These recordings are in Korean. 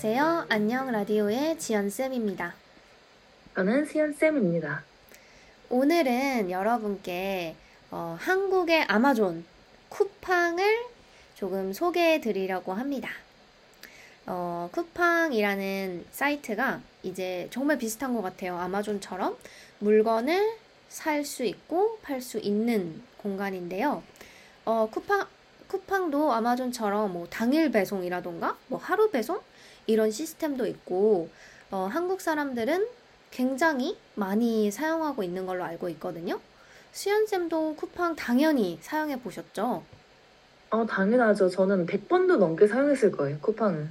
안녕하세요. 안녕 라디오의 지연쌤입니다. 저는 수연쌤입니다. 오늘은 여러분께 어, 한국의 아마존 쿠팡을 조금 소개해 드리려고 합니다. 어, 쿠팡이라는 사이트가 이제 정말 비슷한 것 같아요. 아마존처럼 물건을 살 수 있고 팔 수 있는 공간인데요. 어, 쿠팡, 쿠팡도 아마존처럼 뭐 당일 배송이라던가 뭐 하루 배송 이런 시스템도 있고 어, 한국 사람들은 굉장히 많이 사용하고 있는 걸로 알고 있거든요. 수연쌤도 쿠팡 당연히 사용해 보셨죠? 어, 당연하죠. 저는 100번도 넘게 사용했을 거예요, 쿠팡은.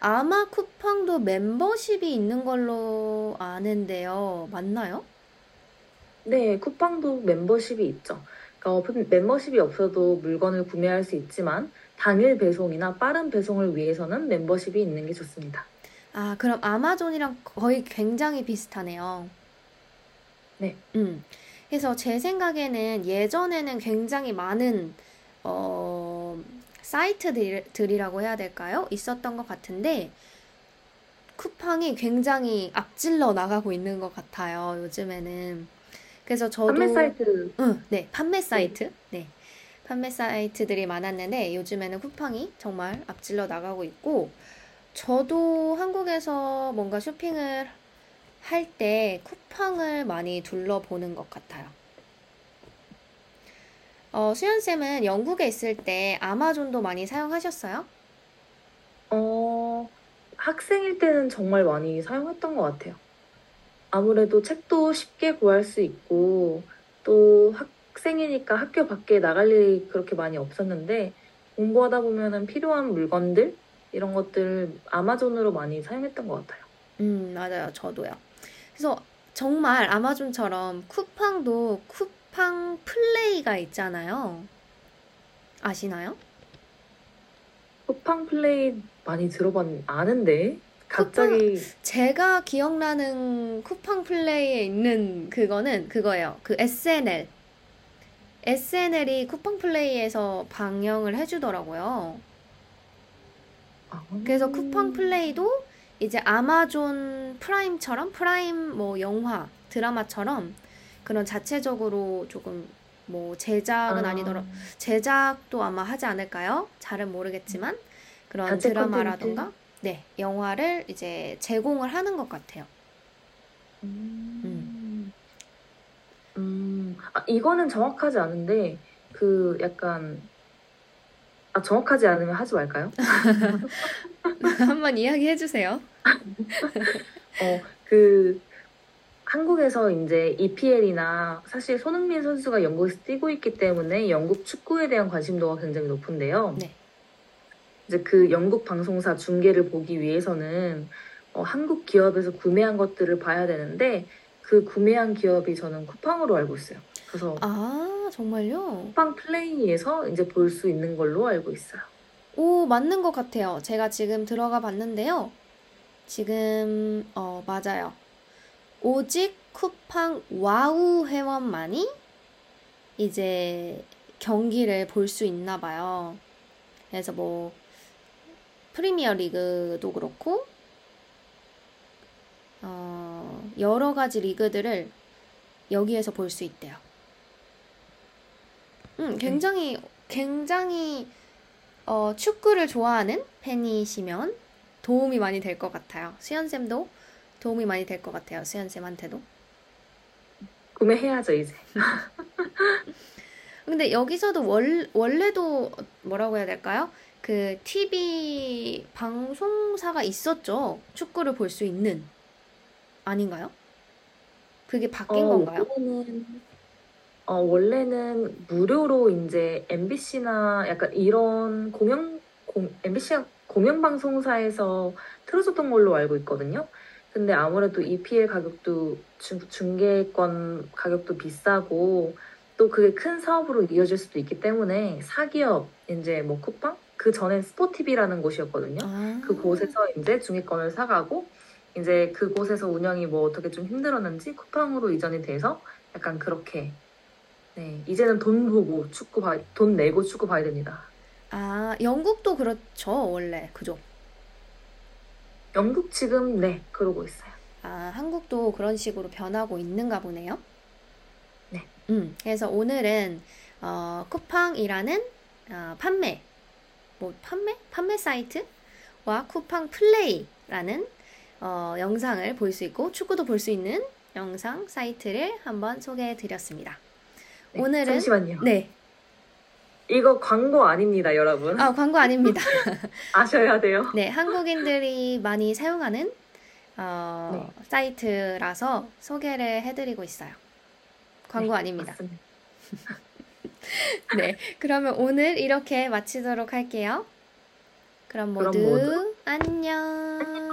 아마 쿠팡도 멤버십이 있는 걸로 아는데요. 맞나요? 네, 쿠팡도 멤버십이 있죠. 그러니까 멤버십이 없어도 물건을 구매할 수 있지만 당일 배송이나 빠른 배송을 위해서는 멤버십이 있는 게 좋습니다. 아, 그럼 아마존이랑 거의 굉장히 비슷하네요. 네. 음. 그래서 제 생각에는 예전에는 굉장히 많은 어, 사이트들이라고 해야 될까요? 있었던 것 같은데 쿠팡이 굉장히 앞질러 나가고 있는 것 같아요. 요즘에는. 그래서 저도 판매 사이트. 응, 네, 판매 사이트. 네. 판매 사이트들이 많았는데 요즘에는 쿠팡이 정말 앞질러 나가고 있고 저도 한국에서 뭔가 쇼핑을 할 때 쿠팡을 많이 둘러보는 것 같아요. 어, 수연쌤은 영국에 있을 때 아마존도 많이 사용하셨어요? 어, 학생일 때는 정말 많이 사용했던 것 같아요. 아무래도 책도 쉽게 구할 수 있고, 또 학생이니까 학교 밖에 나갈 일이 그렇게 많이 없었는데, 공부하다 보면은 필요한 물건들, 이런 것들 아마존으로 많이 사용했던 것 같아요. 음, 맞아요. 저도요. 그래서 정말 아마존처럼 쿠팡도 쿠팡 플레이가 있잖아요. 아시나요? 쿠팡 플레이 많이 들어봤, 아는데? 갑자기. 제가 기억나는 쿠팡 플레이에 있는 그거는 그거예요. 그 SNL. SNL이 쿠팡 플레이에서 방영을 해주더라고요. 아, 그래서 쿠팡 플레이도 이제 아마존 프라임처럼 프라임 뭐 영화, 드라마처럼 그런 자체적으로 조금 뭐 제작은 아. 아니더라 제작도 아마 하지 않을까요? 잘은 모르겠지만 그런 드라마라던가 네 영화를 이제 제공을 하는 것 같아요. 음. 음, 아, 이거는 정확하지 않은데, 그 약간, 아, 정확하지 않으면 하지 말까요? 한번 이야기해 주세요. 어, 그, 한국에서 이제 EPL이나 사실 손흥민 선수가 영국에서 뛰고 있기 때문에 영국 축구에 대한 관심도가 굉장히 높은데요. 네. 이제 그 영국 방송사 중계를 보기 위해서는 어, 한국 기업에서 구매한 것들을 봐야 되는데 그 구매한 기업이 저는 쿠팡으로 알고 있어요. 그래서 아 정말요? 쿠팡 플레이에서 이제 볼 수 있는 걸로 알고 있어요. 오, 맞는 것 같아요. 제가 지금 들어가 봤는데요. 지금, 어, 맞아요. 오직 쿠팡 와우 회원만이 이제 경기를 볼 수 있나 봐요. 그래서 뭐, 프리미어 리그도 그렇고, 어, 여러 가지 리그들을 여기에서 볼 수 있대요. 음, 굉장히, 굉장히 어, 축구를 좋아하는 팬이시면 도움이 많이 될 것 같아요. 수연쌤도 도움이 많이 될 것 같아요. 수연쌤한테도. 구매해야죠, 이제. 근데 여기서도 월, 원래도 뭐라고 해야 될까요? 그 TV 방송사가 있었죠. 축구를 볼 수 있는. 아닌가요? 그게 바뀐 어, 건가요? 원래는, 어, 원래는 무료로 이제 MBC나 약간 이런 공영, 공, MBC가 공영방송사에서 틀어줬던 걸로 알고 있거든요. 근데 아무래도 EPL 가격도 중, 중계권 가격도 비싸고 또 그게 큰 사업으로 이어질 수도 있기 때문에 사기업 이제 뭐 쿠팡 그 전엔 스포티비라는 곳이었거든요. 아, 그곳에서 이제 중위권을 사가고 이제 그곳에서 운영이 뭐 어떻게 좀 힘들었는지 쿠팡으로 이전이 돼서 약간 그렇게 네 이제는 돈 보고 축구 봐, 돈 내고 축구 봐야 됩니다. 아, 영국도 그렇죠. 원래. 그죠? 영국 지금 네, 그러고 있어요. 아, 한국도 그런 식으로 변하고 있는가 보네요. 네. 음, 그래서 오늘은 어, 쿠팡이라는 어, 판매, 뭐 판매? 판매 사이트와 쿠팡 플레이라는 어, 영상을 볼 수 있고 축구도 볼 수 있는 영상 사이트를 한번 소개해 드렸습니다. 네, 오늘은 잠시만요. 네. 이거 광고 아닙니다, 여러분. 아, 광고 아닙니다. 아셔야 돼요. 네, 한국인들이 많이 사용하는 어, 네. 사이트라서 소개를 해드리고 있어요. 광고 네, 아닙니다. 네, 그러면 오늘 이렇게 마치도록 할게요. 그럼 그럼 모두 모두 안녕.